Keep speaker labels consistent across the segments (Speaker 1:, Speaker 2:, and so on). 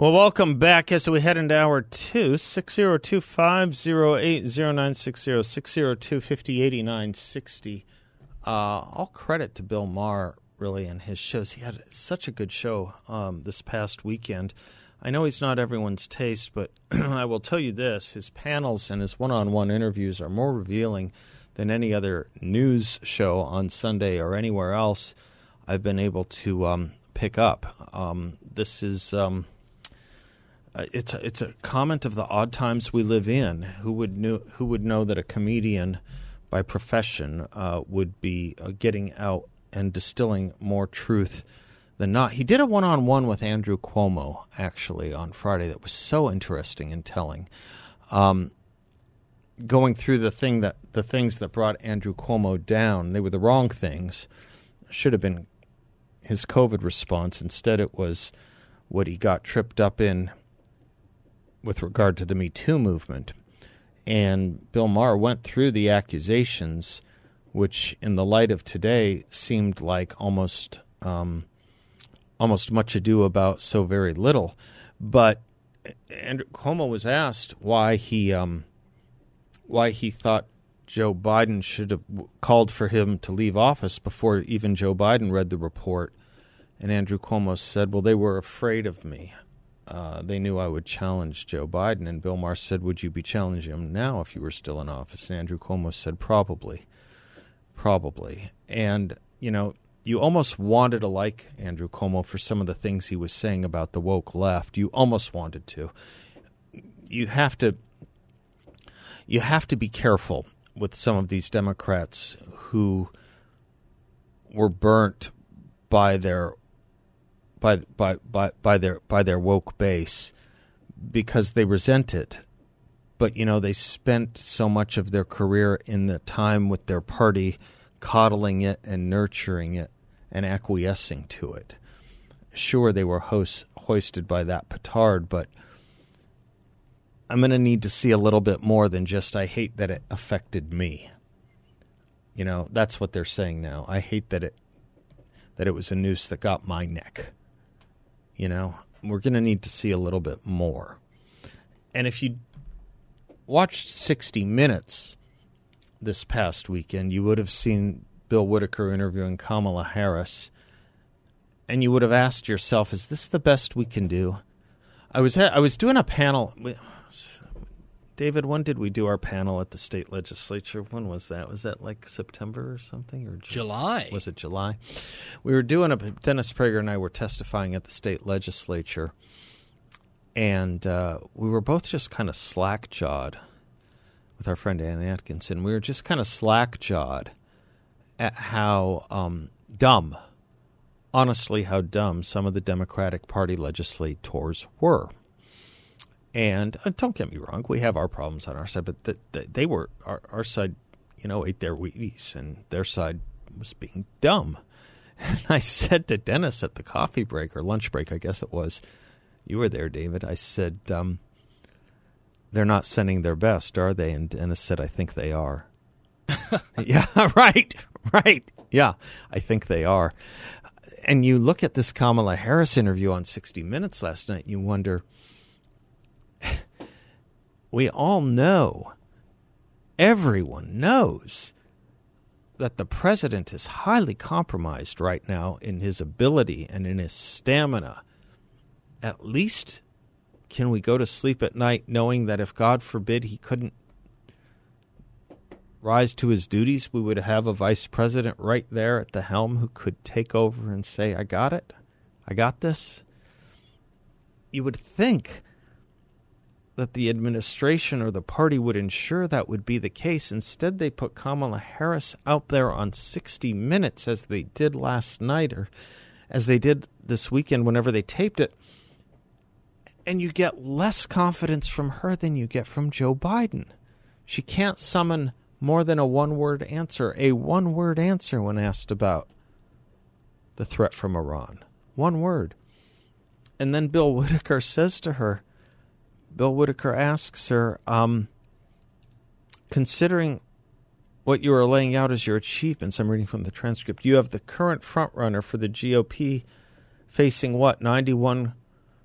Speaker 1: Well, welcome back as we head into hour two, 602 508 0960, 602 5089 uh, All credit to Bill Maher, really, and his shows. He had such a good show um, this past weekend. I know he's not everyone's taste, but I will tell you this his panels and his one on one interviews are more revealing than any other news show on Sunday or anywhere else I've been able to um, pick up. Um, this is. Uh, it's a, it's a comment of the odd times we live in. Who would know who would know that a comedian by profession uh, would be uh, getting out and distilling more truth than not. He did a one on one with Andrew Cuomo actually on Friday that was so interesting and telling. Um, going through the thing that the things that brought Andrew Cuomo down, they were the wrong things. Should have been his COVID response. Instead, it was what he got tripped up in with regard to the Me Too movement. And Bill Maher went through the accusations, which, in the light of today, seemed like almost um, almost much ado about so very little. But Andrew Cuomo was asked why he um, why he thought Joe Biden should have called for him to leave office before even Joe Biden read the report. And Andrew Cuomo said, "Well, they were afraid of me. Uh, they knew I would challenge Joe Biden." And Bill Maher said, "Would you be challenging him now if you were still in office?" And Andrew Cuomo said, "Probably, probably." And you know, you almost wanted to like Andrew Cuomo for some of the things he was saying about the woke left. You almost wanted to. You have to. You have to be careful with some of these Democrats who were burnt by their by by by, by their by their woke base because they resent it. But you know, they spent so much of their career in the time with their party coddling it and nurturing it and acquiescing to it. Sure, they were host, hoisted by that petard, but I'm going to need to see a little bit more than just, I hate that it affected me. You know, that's what they're saying now. I hate that it that it was a noose that got my neck. You know, we're going to need to see a little bit more. And if you watched 60 Minutes this past weekend, you would have seen Bill Whitaker interviewing Kamala Harris, and you would have asked yourself, "Is this the best we can do?" I was I was doing a panel. David, when did we do our panel at the state legislature? When was that? Was that like September or something, or
Speaker 2: July?
Speaker 1: Was it July? We were doing a Dennis Prager and I were testifying at the state legislature, and uh, we were both just kind of slack jawed with our friend Ann Atkinson. We were just kind of slack jawed at how um, dumb, honestly, how dumb some of the Democratic Party legislators were. And uh, don't get me wrong, we have our problems on our side, but the, the, they were our, our side, you know, ate their Wheaties, and their side was being dumb. And I said to Dennis at the coffee break or lunch break, I guess it was, you were there, David. I said, um, "They're not sending their best, are they?" And Dennis said, "I think they are." yeah, right, right. Yeah, I think they are. And you look at this Kamala Harris interview on 60 Minutes last night, and you wonder we all know, everyone knows, that the president is highly compromised right now in his ability and in his stamina. At least can we go to sleep at night knowing that if God forbid he couldn't rise to his duties, we would have a vice president right there at the helm who could take over and say, I got it. I got this. You would think that the administration or the party would ensure that would be the case. Instead, they put Kamala Harris out there on 60 Minutes as they did last night or as they did this weekend whenever they taped it. And you get less confidence from her than you get from Joe Biden. She can't summon more than a one word answer, a one word answer when asked about the threat from Iran. One word. And then Bill Whitaker says to her, Bill Whitaker asks her, um, considering what you are laying out as your achievements, I'm reading from the transcript, you have the current frontrunner for the GOP facing what, 91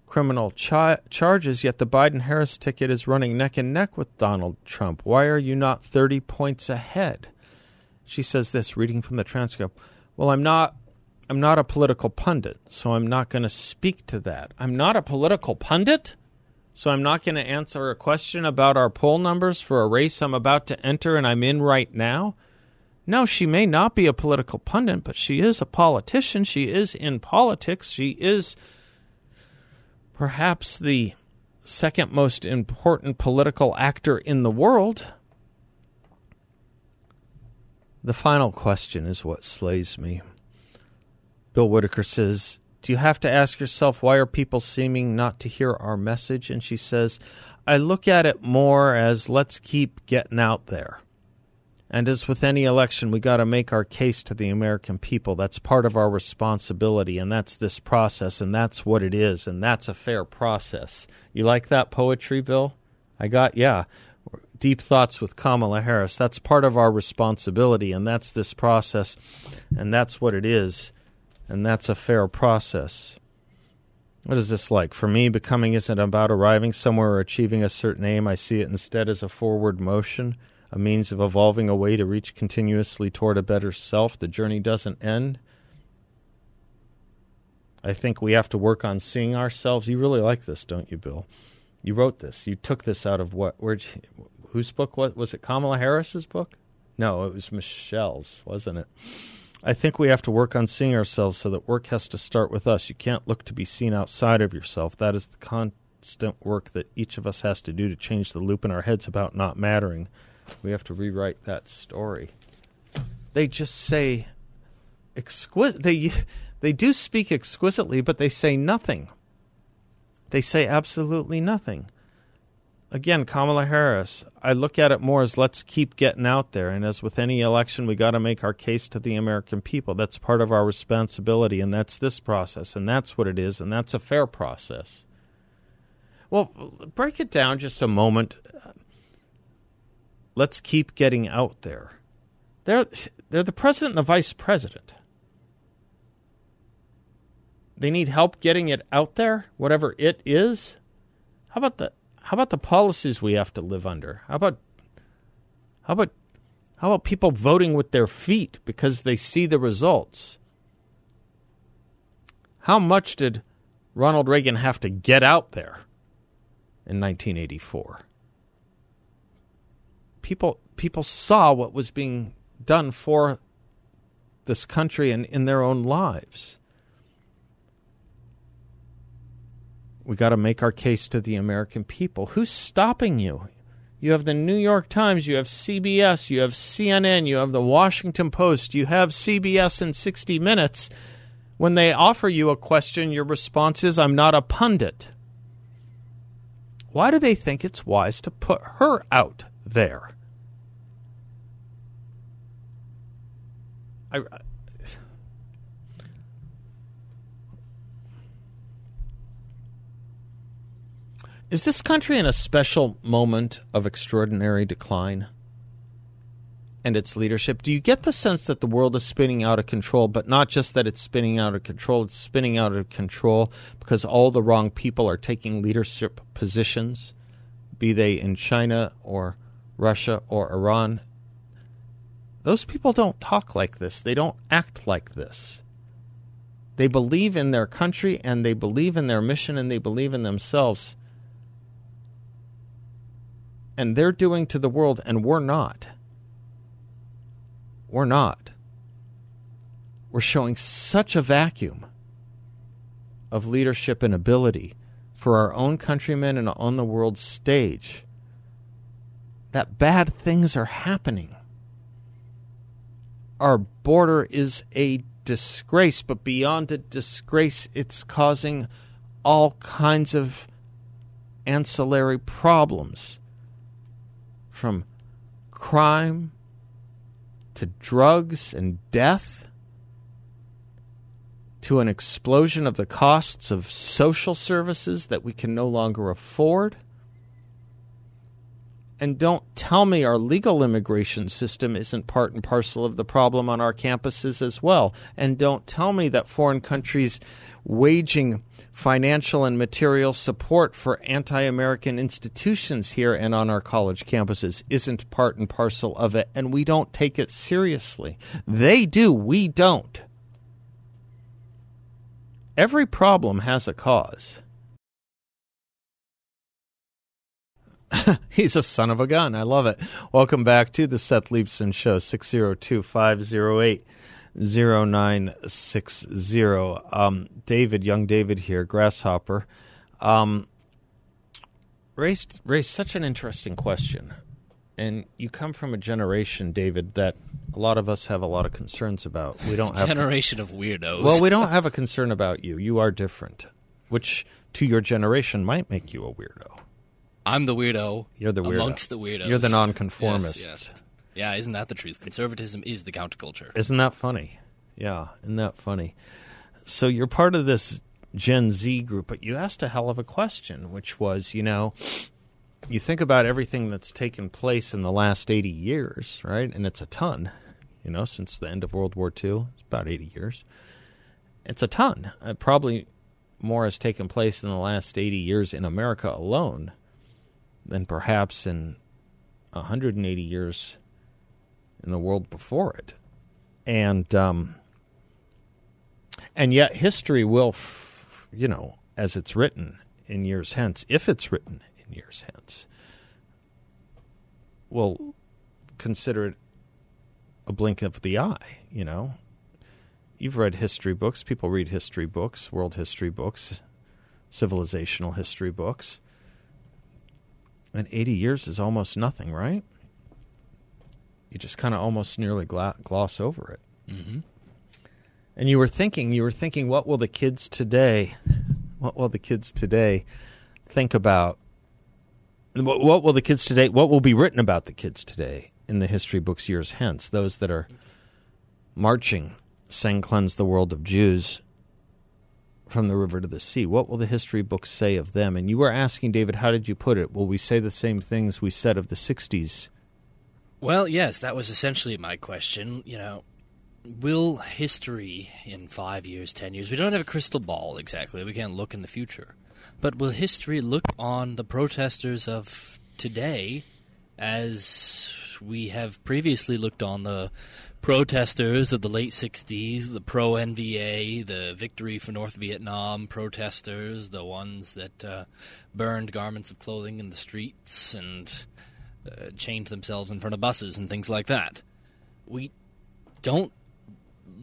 Speaker 1: criminal cha- charges, yet the Biden Harris ticket is running neck and neck with Donald Trump. Why are you not 30 points ahead? She says this, reading from the transcript. Well, I'm not. I'm not a political pundit, so I'm not going to speak to that. I'm not a political pundit, so I'm not going to answer a question about our poll numbers for a race I'm about to enter and I'm in right now. No, she may not be a political pundit, but she is a politician. She is in politics. She is perhaps the second most important political actor in the world. The final question is what slays me. Bill Whitaker says, Do you have to ask yourself why are people seeming not to hear our message? And she says, I look at it more as let's keep getting out there. And as with any election, we got to make our case to the American people. That's part of our responsibility, and that's this process, and that's what it is, and that's a fair process. You like that poetry, Bill? I got, yeah. Deep thoughts with Kamala Harris. That's part of our responsibility, and that's this process, and that's what it is, and that's a fair process. What is this like? For me, becoming isn't about arriving somewhere or achieving a certain aim. I see it instead as a forward motion a means of evolving a way to reach continuously toward a better self. The journey doesn't end. I think we have to work on seeing ourselves. You really like this, don't you, Bill? You wrote this. You took this out of what? Where? Whose book? What was it? Kamala Harris's book? No, it was Michelle's, wasn't it? I think we have to work on seeing ourselves so that work has to start with us. You can't look to be seen outside of yourself. That is the constant work that each of us has to do to change the loop in our heads about not mattering. We have to rewrite that story. They just say exquisite. They they do speak exquisitely, but they say nothing. They say absolutely nothing. Again, Kamala Harris, I look at it more as let's keep getting out there. And as with any election, we got to make our case to the American people. That's part of our responsibility, and that's this process, and that's what it is, and that's a fair process. Well, break it down just a moment let's keep getting out there. They're, they're the president and the vice president. They need help getting it out there, whatever it is. How about the how about the policies we have to live under? How about how about how about people voting with their feet because they see the results? How much did Ronald Reagan have to get out there in 1984? people people saw what was being done for this country and in their own lives. We got to make our case to the American people. Who's stopping you? You have the New York Times, you have CBS, you have CNN, you have the Washington Post, you have CBS in 60 Minutes. When they offer you a question, your response is, I'm not a pundit. Why do they think it's wise to put her out there? I, is this country in a special moment of extraordinary decline? and its leadership. Do you get the sense that the world is spinning out of control, but not just that it's spinning out of control, it's spinning out of control because all the wrong people are taking leadership positions, be they in China or Russia or Iran? Those people don't talk like this. They don't act like this. They believe in their country and they believe in their mission and they believe in themselves. And they're doing to the world, and we're not. We're not. We're showing such a vacuum of leadership and ability for our own countrymen and on the world stage that bad things are happening our border is a disgrace, but beyond a disgrace, it's causing all kinds of ancillary problems from crime to drugs and death to an explosion of the costs of social services that we can no longer afford. And don't tell me our legal immigration system isn't part and parcel of the problem on our campuses as well. And don't tell me that foreign countries waging financial and material support for anti American institutions here and on our college campuses isn't part and parcel of it. And we don't take it seriously. They do, we don't. Every problem has a cause. He's a son of a gun. I love it. Welcome back to the Seth Leibsohn Show, 602 508 0960. Um, David, young David here, Grasshopper, um, raised, raised such an interesting question. And you come from a generation, David, that a lot of us have a lot of concerns about. We don't have
Speaker 2: generation of weirdos.
Speaker 1: Well, we don't have a concern about you. You are different, which to your generation might make you a weirdo.
Speaker 2: I'm the weirdo.
Speaker 1: You're the weirdo.
Speaker 2: amongst the weirdos.
Speaker 1: You're the nonconformist.
Speaker 2: Yes, yes. Yeah, isn't that the truth? Conservatism is the counterculture.
Speaker 1: Isn't that funny? Yeah, isn't that funny? So you're part of this Gen Z group, but you asked a hell of a question, which was, you know, you think about everything that's taken place in the last 80 years, right? And it's a ton, you know, since the end of World War II. It's about 80 years. It's a ton. Uh, probably more has taken place in the last 80 years in America alone than perhaps in 180 years in the world before it. And um, and yet history will, f- you know, as it's written in years hence, if it's written in years hence, will consider it a blink of the eye. You know, you've read history books. People read history books, world history books, civilizational history books. And 80 years is almost nothing, right? You just kind of almost nearly gla- gloss over it.
Speaker 2: Mm-hmm.
Speaker 1: And you were thinking, you were thinking, what will the kids today, what will the kids today think about? What, what will the kids today, what will be written about the kids today in the history books years hence? Those that are marching, saying, cleanse the world of Jews from the river to the sea. What will the history books say of them? And you were asking, David, how did you put it? Will we say the same things we said of the 60s?
Speaker 2: Well, yes, that was essentially my question. You know, will history in five years, ten years, we don't have a crystal ball exactly, we can't look in the future, but will history look on the protesters of today as we have previously looked on the protesters of the late 60s, the pro NVA, the victory for North Vietnam protesters, the ones that uh, burned garments of clothing in the streets and uh, chained themselves in front of buses and things like that. We don't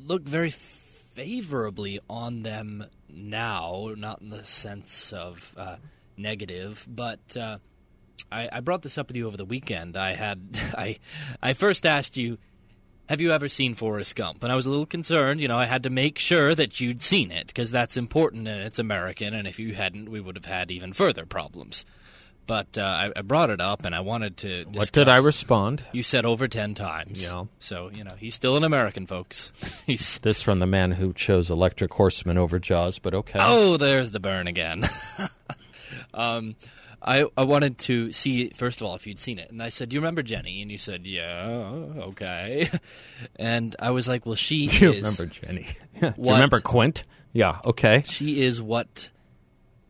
Speaker 2: look very favorably on them now, not in the sense of uh, negative, but uh, I, I, brought this up with you over the weekend. I had I I first asked you, "Have you ever seen Forrest Gump?" And I was a little concerned. You know, I had to make sure that you'd seen it because that's important and it's American. And if you hadn't, we would have had even further problems. But uh, I, I, brought it up, and I wanted to. Discuss.
Speaker 1: What did I respond?
Speaker 2: You said over ten times.
Speaker 1: Yeah.
Speaker 2: So you know he's still an American, folks.
Speaker 1: he's this from the man who chose Electric Horseman over Jaws, but okay.
Speaker 2: Oh, there's the burn again. um, I I wanted to see first of all if you'd seen it, and I said, "Do you remember Jenny?" And you said, "Yeah, okay." And I was like, "Well, she
Speaker 1: Do you
Speaker 2: is."
Speaker 1: remember Jenny? Do you remember Quint? Yeah, okay.
Speaker 2: She is what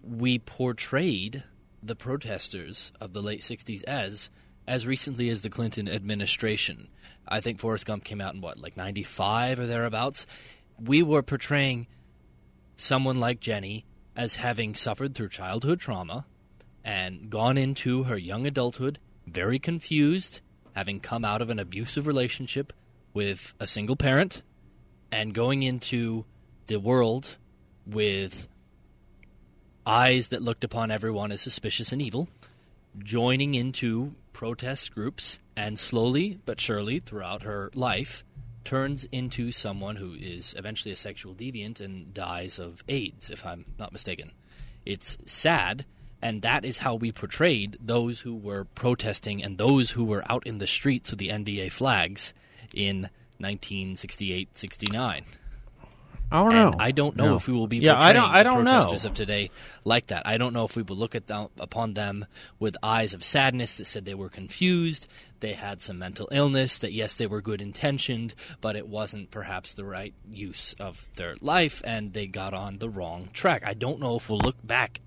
Speaker 2: we portrayed the protesters of the late 60s as as recently as the Clinton administration. I think Forrest Gump came out in what, like 95 or thereabouts. We were portraying someone like Jenny as having suffered through childhood trauma and gone into her young adulthood very confused, having come out of an abusive relationship with a single parent and going into the world with eyes that looked upon everyone as suspicious and evil, joining into protest groups, and slowly but surely throughout her life turns into someone who is eventually a sexual deviant and dies of AIDS, if I'm not mistaken. It's sad And that is how we portrayed those who were protesting and those who were out in the streets with the NVA flags in 1968 69.
Speaker 1: I don't
Speaker 2: And
Speaker 1: know.
Speaker 2: I don't know
Speaker 1: No.
Speaker 2: if we will be
Speaker 1: Yeah,
Speaker 2: portraying
Speaker 1: I don't. I
Speaker 2: the
Speaker 1: don't
Speaker 2: protesters
Speaker 1: know.
Speaker 2: of today like that. I don't know if we will look at them, upon them with eyes of sadness that said they were confused, they had some mental illness, that yes, they were good intentioned, but it wasn't perhaps the right use of their life, and they got on the wrong track. I don't know if we'll look back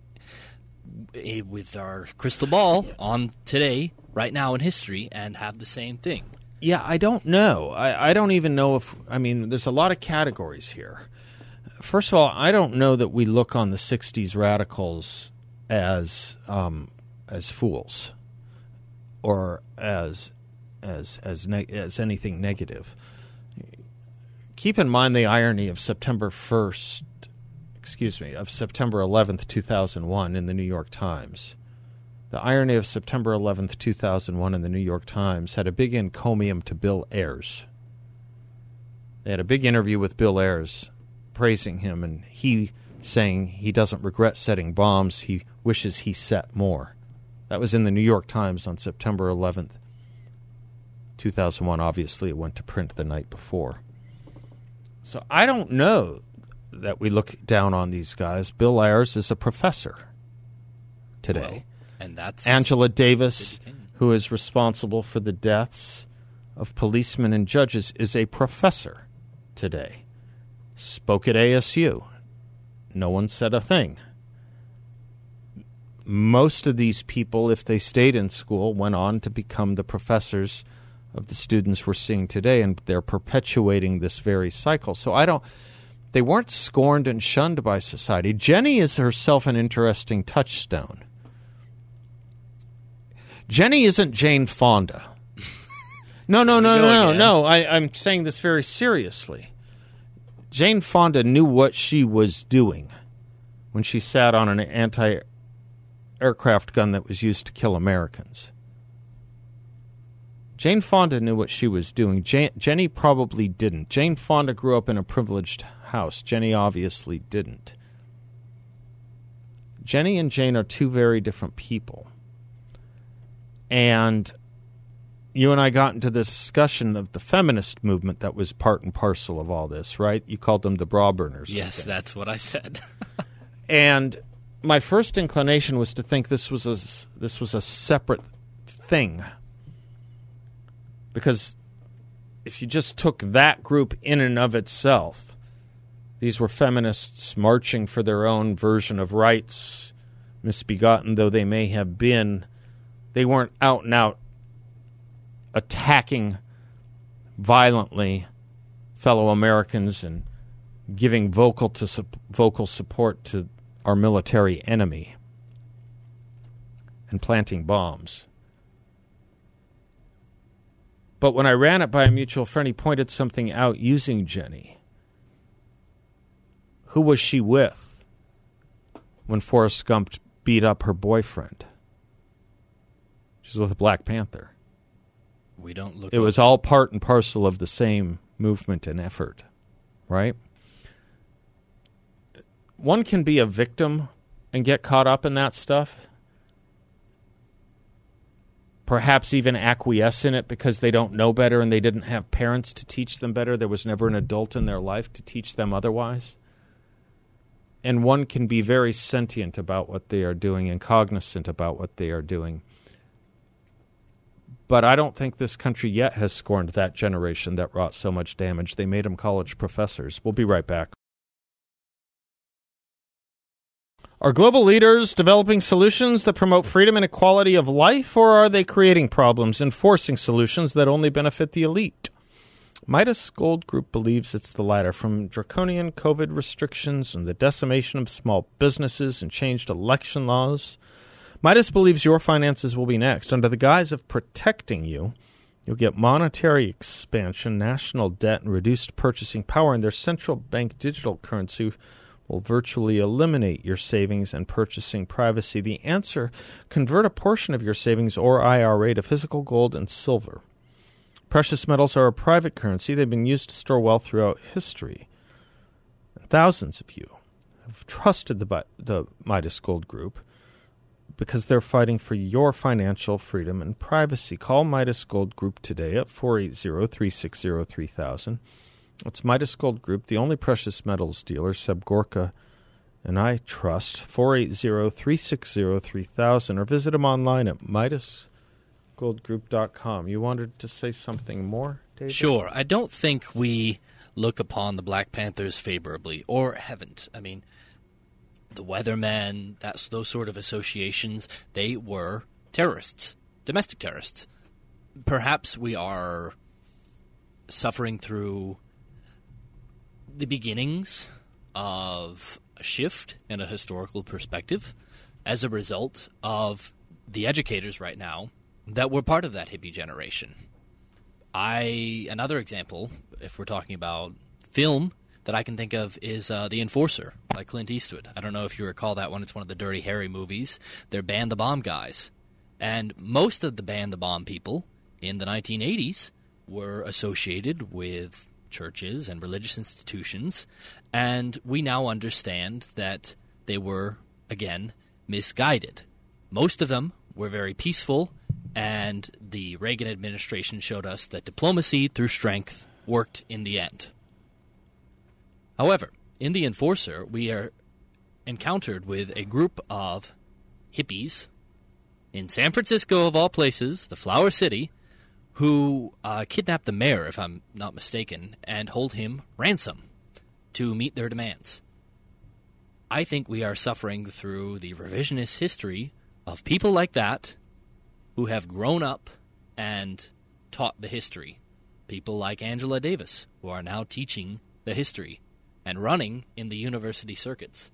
Speaker 2: with our crystal ball on today, right now in history, and have the same thing.
Speaker 1: Yeah, I don't know. I, I don't even know if. I mean, there's a lot of categories here. First of all, I don't know that we look on the '60s radicals as um, as fools or as as as ne- as anything negative. Keep in mind the irony of September 1st, excuse me, of September 11th, 2001 in the New York Times. The irony of September 11th, 2001 in the New York Times had a big encomium to Bill Ayers. They had a big interview with Bill Ayers praising him and he saying he doesn't regret setting bombs, he wishes he set more. That was in the New York Times on September 11th, 2001. Obviously, it went to print the night before. So I don't know that we look down on these guys. Bill Ayers is a professor today.
Speaker 2: Well, and that's
Speaker 1: Angela Davis, who is responsible for the deaths of policemen and judges, is a professor today. Spoke at ASU. No one said a thing. Most of these people, if they stayed in school, went on to become the professors of the students we're seeing today, and they're perpetuating this very cycle. So I don't. They weren't scorned and shunned by society. Jenny is herself an interesting touchstone. Jenny isn't Jane Fonda. No, no, no, no, no, no. I, I'm saying this very seriously. Jane Fonda knew what she was doing when she sat on an anti aircraft gun that was used to kill Americans. Jane Fonda knew what she was doing. Jenny probably didn't. Jane Fonda grew up in a privileged house. Jenny obviously didn't. Jenny and Jane are two very different people. And you and I got into this discussion of the feminist movement that was part and parcel of all this, right? You called them the bra burners.
Speaker 2: Yes, that's what I said.
Speaker 1: And my first inclination was to think this was a this was a separate thing. Because if you just took that group in and of itself, these were feminists marching for their own version of rights, misbegotten though they may have been. They weren't out and out attacking violently fellow Americans and giving vocal to sup- vocal support to our military enemy and planting bombs. But when I ran it by a mutual friend, he pointed something out using Jenny. Who was she with when Forrest Gump beat up her boyfriend? She's with a Black Panther.
Speaker 2: We don't look.
Speaker 1: It was all part and parcel of the same movement and effort, right? One can be a victim and get caught up in that stuff. Perhaps even acquiesce in it because they don't know better and they didn't have parents to teach them better. There was never an adult in their life to teach them otherwise. And one can be very sentient about what they are doing and cognizant about what they are doing but I don't think this country yet has scorned that generation that wrought so much damage. They made them college professors. We'll be right back. Are global leaders developing solutions that promote freedom and equality of life, or are they creating problems and forcing solutions that only benefit the elite? Midas Gold Group believes it's the latter. From draconian COVID restrictions and the decimation of small businesses and changed election laws, Midas believes your finances will be next. Under the guise of protecting you, you'll get monetary expansion, national debt, and reduced purchasing power, and their central bank digital currency will virtually eliminate your savings and purchasing privacy. The answer convert a portion of your savings or IRA to physical gold and silver. Precious metals are a private currency. They've been used to store wealth throughout history. Thousands of you have trusted the, the Midas Gold Group because they're fighting for your financial freedom and privacy. Call Midas Gold Group today at 480 360 3000. It's Midas Gold Group, the only precious metals dealer, Seb Gorka and I trust. 480 360 3000 or visit them online at midasgoldgroup.com. You wanted to say something more, David?
Speaker 2: Sure. I don't think we look upon the Black Panthers favorably, or haven't. I mean, the Weathermen, that's those sort of associations, they were terrorists, domestic terrorists. Perhaps we are suffering through the beginnings of a shift in a historical perspective as a result of the educators right now that were part of that hippie generation. I another example, if we're talking about film, that I can think of is uh, The Enforcer by Clint Eastwood. I don't know if you recall that one. It's one of the Dirty Harry movies. They're Ban the Bomb guys. And most of the Ban the Bomb people in the 1980s were associated with churches and religious institutions. And we now understand that they were, again, misguided. Most of them were very peaceful, and the Reagan administration showed us that diplomacy through strength worked in the end. However, in The Enforcer, we are encountered with a group of hippies in San Francisco, of all places, the Flower City, who uh, kidnapped the mayor, if I'm not mistaken, and hold him ransom to meet their demands. I think we are suffering through the revisionist history of people like that who have grown up and taught the history. People like Angela Davis, who are now teaching the history and running in the university circuits.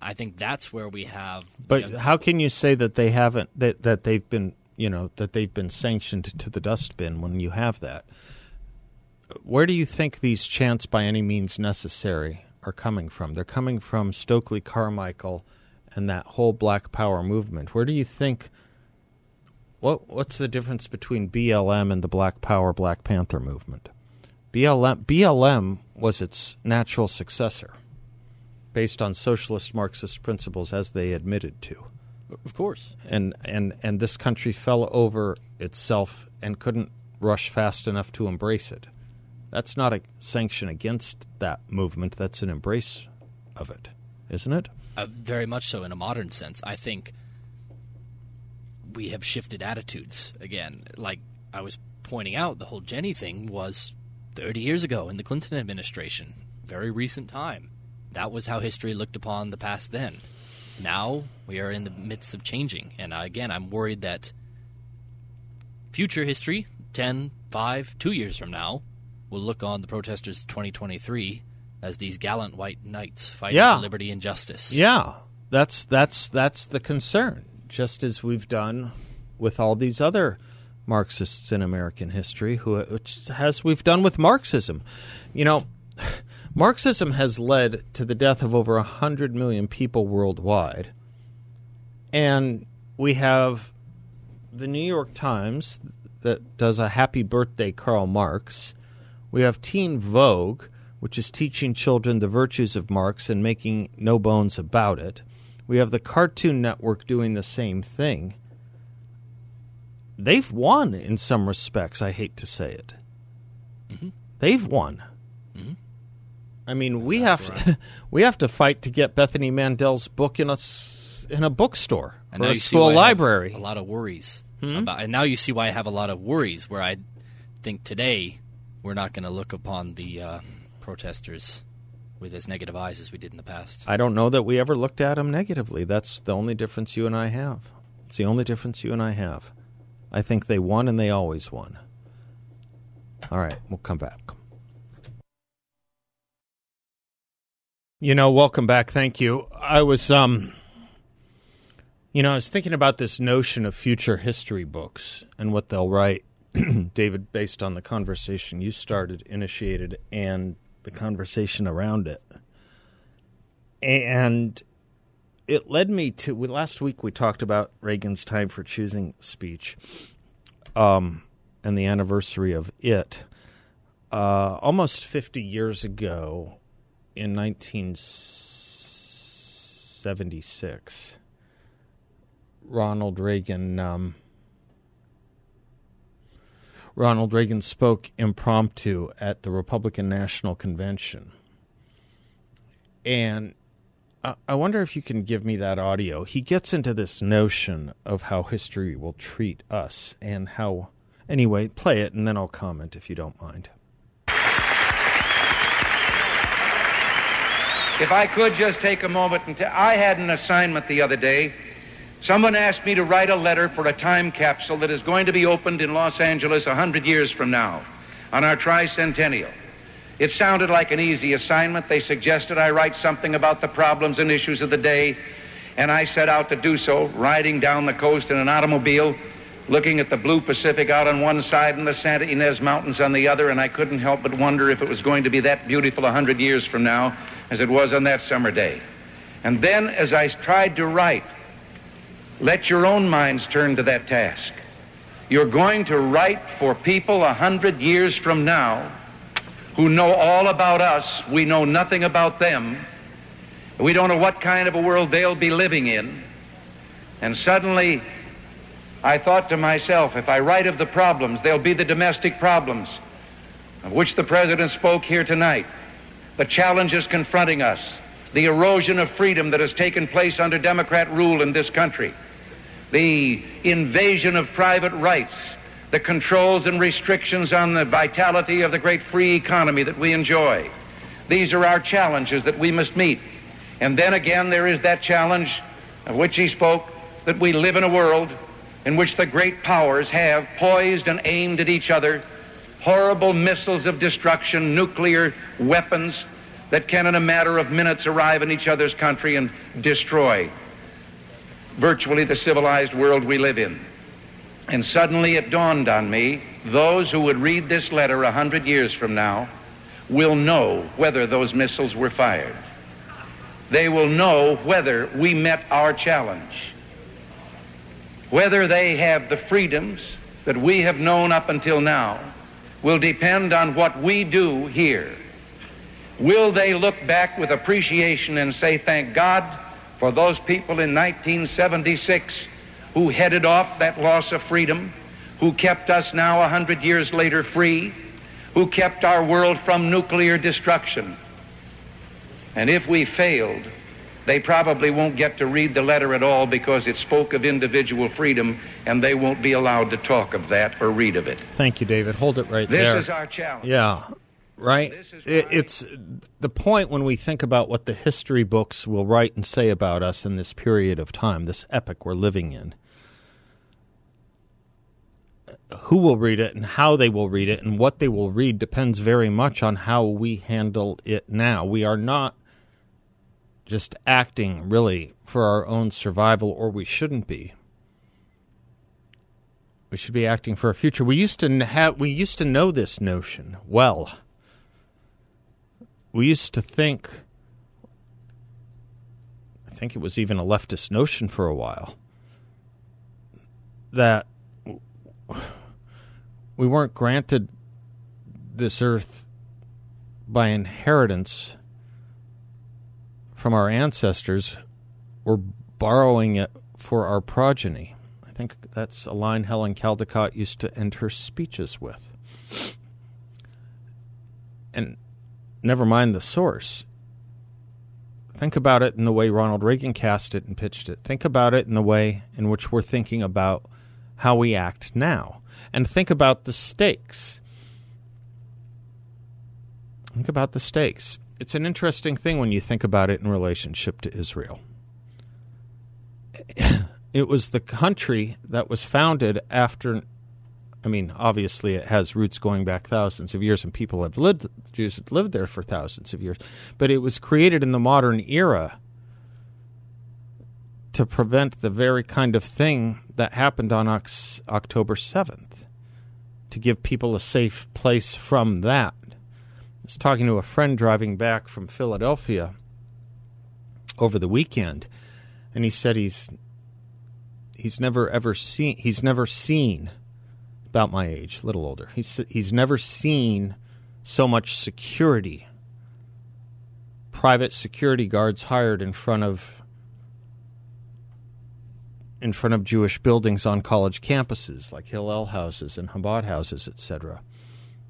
Speaker 2: I think that's where we have.
Speaker 1: But how can you say that they haven't that that they've been you know that they've been sanctioned to the dustbin when you have that? Where do you think these chants, by any means necessary, are coming from? They're coming from Stokely Carmichael and that whole Black Power movement. Where do you think? What what's the difference between BLM and the Black Power Black Panther movement? BLM BLM was its natural successor, based on socialist Marxist principles, as they admitted to
Speaker 2: of course.
Speaker 1: and and and this country fell over itself and couldn't rush fast enough to embrace it. That's not a sanction against that movement. That's an embrace of it, isn't it?
Speaker 2: Uh, very much so in a modern sense. I think we have shifted attitudes again. Like I was pointing out, the whole Jenny thing was 30 years ago in the Clinton administration, very recent time. That was how history looked upon the past then. Now we are in the midst of changing. And again, I'm worried that future history, 10, 5, 2 years from now, will look on the protesters 2023 as these gallant white knights fighting
Speaker 1: Yeah.
Speaker 2: for liberty and justice.
Speaker 1: Yeah, that's that's that's the concern. Just as we've done with all these other Marxists in American history, who which has we've done with Marxism. You know, Marxism has led to the death of over hundred million people worldwide, and we have the New York Times that does a happy birthday Karl Marx. We have Teen Vogue, which is teaching children the virtues of Marx and making no bones about it. We have the Cartoon Network doing the same thing. They've won in some respects, I hate to say it. Mm-hmm. They've won. Mm-hmm. I mean, we have we have to fight to get Bethany Mandel's book in a in a bookstore
Speaker 2: And
Speaker 1: or a school
Speaker 2: why I have
Speaker 1: library.
Speaker 2: A lot of worries. Hmm? About, and now you see why I have a lot of worries. Where I think today we're not going to look upon the uh, protesters with as negative eyes as we did in the past.
Speaker 1: I don't know that we ever looked at them negatively. That's the only difference you and I have. It's the only difference you and I have. I think they won and they always won. All right, we'll come back. You know, welcome back. Thank you. I was um you know, I was thinking about this notion of future history books and what they'll write, David, based on the conversation you started, initiated, and the conversation around it and it led me to last week we talked about Reagan's time for choosing speech um, and the anniversary of it uh, almost 50 years ago in 1976 Ronald Reagan. Um, Ronald Reagan spoke impromptu at the Republican National Convention. And I wonder if you can give me that audio. He gets into this notion of how history will treat us and how. Anyway, play it and then I'll comment if you don't mind.
Speaker 3: If I could just take a moment and tell, I had an assignment the other day. Someone asked me to write a letter for a time capsule that is going to be opened in Los Angeles a hundred years from now on our tricentennial. It sounded like an easy assignment. They suggested I write something about the problems and issues of the day, and I set out to do so, riding down the coast in an automobile, looking at the blue Pacific out on one side and the Santa Ynez Mountains on the other, and I couldn't help but wonder if it was going to be that beautiful a hundred years from now as it was on that summer day. And then, as I tried to write, let your own minds turn to that task. You're going to write for people a hundred years from now who know all about us. We know nothing about them. We don't know what kind of a world they'll be living in. And suddenly, I thought to myself, if I write of the problems, they'll be the domestic problems of which the President spoke here tonight, the challenges confronting us, the erosion of freedom that has taken place under Democrat rule in this country, the invasion of private rights, the controls and restrictions on the vitality of the great free economy that we enjoy. These are our challenges that we must meet. And then again, there is that challenge of which he spoke that we live in a world in which the great powers have poised and aimed at each other horrible missiles of destruction, nuclear weapons that can, in a matter of minutes, arrive in each other's country and destroy virtually the civilized world we live in. And suddenly it dawned on me those who would read this letter a hundred years from now will know whether those missiles were fired. They will know whether we met our challenge. Whether they have the freedoms that we have known up until now will depend on what we do here. Will they look back with appreciation and say, Thank God for those people in 1976 who headed off that loss of freedom, who kept us now a hundred years later free, who kept our world from nuclear destruction. And if we failed, they probably won't get to read the letter at all because it spoke of individual freedom and they won't be allowed to talk of that or read of it.
Speaker 1: Thank you, David. Hold it right
Speaker 3: this
Speaker 1: there.
Speaker 3: This is our challenge.
Speaker 1: Yeah. Right? It, it's the point when we think about what the history books will write and say about us in this period of time, this epoch we're living in. Who will read it and how they will read it and what they will read depends very much on how we handle it now. We are not just acting really for our own survival, or we shouldn't be. We should be acting for a future. We used to have we used to know this notion well. We used to think I think it was even a leftist notion for a while that we weren't granted this earth by inheritance from our ancestors, we're borrowing it for our progeny. I think that's a line Helen Caldicott used to end her speeches with. And never mind the source. Think about it in the way Ronald Reagan cast it and pitched it. Think about it in the way in which we're thinking about how we act now. And think about the stakes. Think about the stakes it's an interesting thing when you think about it in relationship to Israel. it was the country that was founded after I mean, obviously it has roots going back thousands of years and people have lived Jews have lived there for thousands of years, but it was created in the modern era to prevent the very kind of thing that happened on October 7th, to give people a safe place from that. I was talking to a friend driving back from Philadelphia over the weekend, and he said he's he's never ever seen he's never seen about my age, a little older. He's he's never seen so much security, private security guards hired in front of in front of Jewish buildings on college campuses, like Hillel houses and Chabad houses, etc.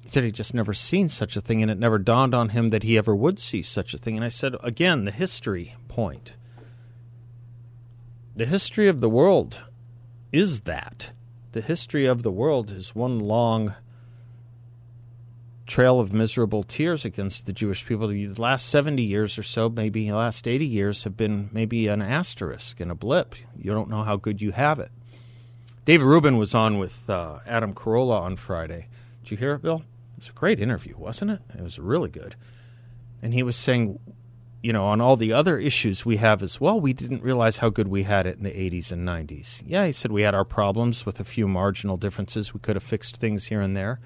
Speaker 1: He said he'd just never seen such a thing, and it never dawned on him that he ever would see such a thing. And I said, again, the history point. The history of the world is that. The history of the world is one long trail of miserable tears against the Jewish people. The last 70 years or so, maybe the last 80 years, have been maybe an asterisk and a blip. You don't know how good you have it. David Rubin was on with uh, Adam Carolla on Friday. Did you hear it, Bill? It was a great interview, wasn't it? It was really good. And he was saying, you know, on all the other issues we have as well, we didn't realize how good we had it in the 80s and 90s. Yeah, he said we had our problems with a few marginal differences. We could have fixed things here and there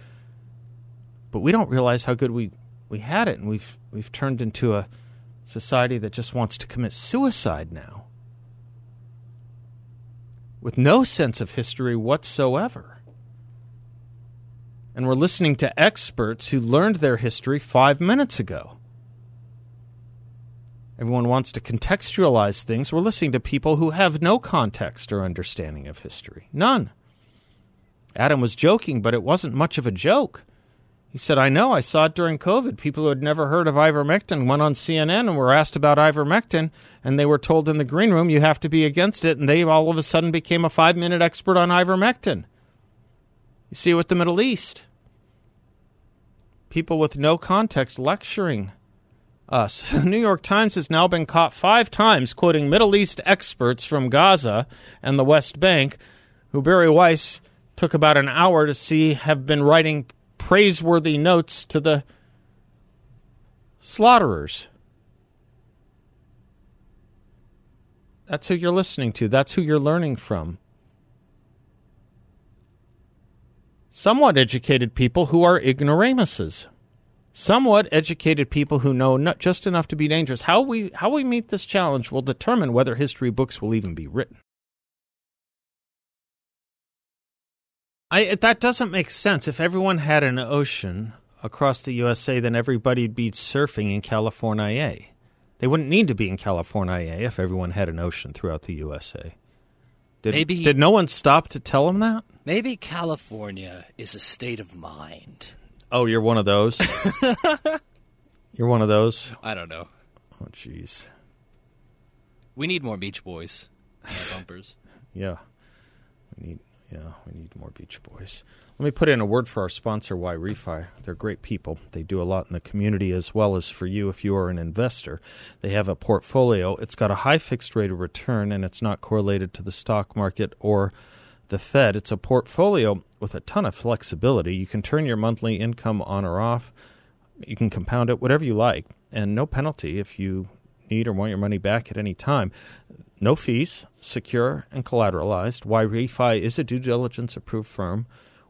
Speaker 1: but we don't realize how good we we had it, and we've we've turned into a society that just wants to commit suicide now, with no sense of history whatsoever. And we're listening to experts who learned their history five minutes ago. Everyone wants to contextualize things. We're listening to people who have no context or understanding of history. None. Adam was joking, but it wasn't much of a joke. He said, I know, I saw it during COVID. People who had never heard of ivermectin went on CNN and were asked about ivermectin, and they were told in the green room, you have to be against it, and they all of a sudden became a five minute expert on ivermectin. You see it with the Middle East. People with no context lecturing us. The New York Times has now been caught five times quoting Middle East experts from Gaza and the West Bank, who Bari Weiss took about an hour to see have been writing praiseworthy notes to the slaughterers. That's who you're listening to. That's who you're learning from. Somewhat educated people who are ignoramuses. Somewhat educated people who know not just enough to be dangerous. How we how we meet this challenge will determine whether history books will even be written. I, that doesn't make sense. If everyone had an ocean across the USA, then everybody'd be surfing in California. They wouldn't need to be in California if everyone had an ocean throughout the USA. Did,
Speaker 2: Maybe,
Speaker 1: did no one stop to tell them that?
Speaker 2: Maybe California is a state of mind.
Speaker 1: Oh, you're one of those? you're one of those?
Speaker 2: I don't know.
Speaker 1: Oh, jeez.
Speaker 2: We need more Beach Boys bumpers.
Speaker 1: yeah. We need yeah, we need more Beach Boys. Let me put in a word for our sponsor, Yrefy. They're great people. They do a lot in the community as well as for you if you are an investor. They have a portfolio. It's got a high fixed rate of return and it's not correlated to the stock market or the Fed. It's a portfolio with a ton of flexibility. You can turn your monthly income on or off. You can compound it whatever you like and no penalty if you need or want your money back at any time. No fees, secure and collateralized. Yrefy is a due diligence approved firm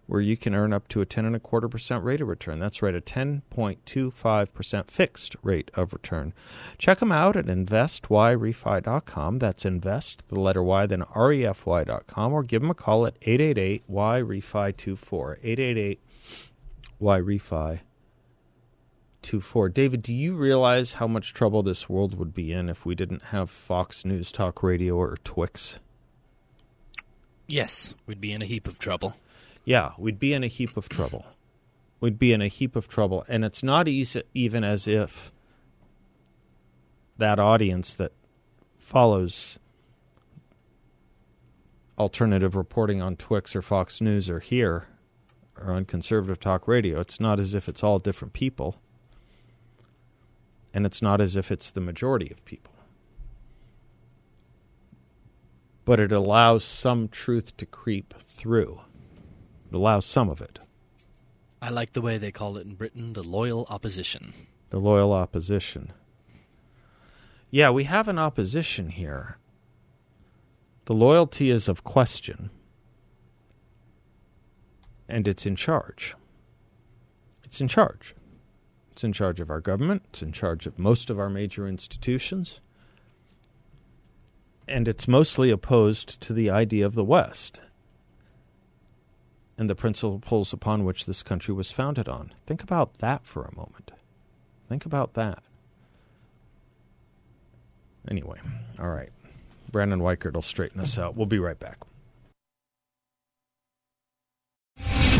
Speaker 1: where you can earn up to a ten and a quarter percent rate of return. That's right, a ten point two five percent fixed rate of return. Check them out at investyrefy.com. That's invest the letter Y then refy.com or give them a call at 888 Yrefy 24 888 Yrefy two four. David, do you realize how much trouble this world would be in if we didn't have Fox News Talk Radio or Twix?
Speaker 2: Yes, we'd be in a heap of trouble.
Speaker 1: Yeah, we'd be in a heap of trouble. We'd be in a heap of trouble, and it's not easy, even as if that audience that follows alternative reporting on Twix or Fox News or here or on conservative talk radio. It's not as if it's all different people and it's not as if it's the majority of people. But it allows some truth to creep through. It allows some of it.
Speaker 2: I like the way they call it in Britain the loyal opposition.
Speaker 1: The loyal opposition. Yeah, we have an opposition here. The loyalty is of question, and it's in charge. It's in charge. It's in charge of our government, it's in charge of most of our major institutions, and it's mostly opposed to the idea of the West and the principles upon which this country was founded on. Think about that for a moment. Think about that. Anyway, all right. Brandon Weichert will straighten us out. We'll be right back.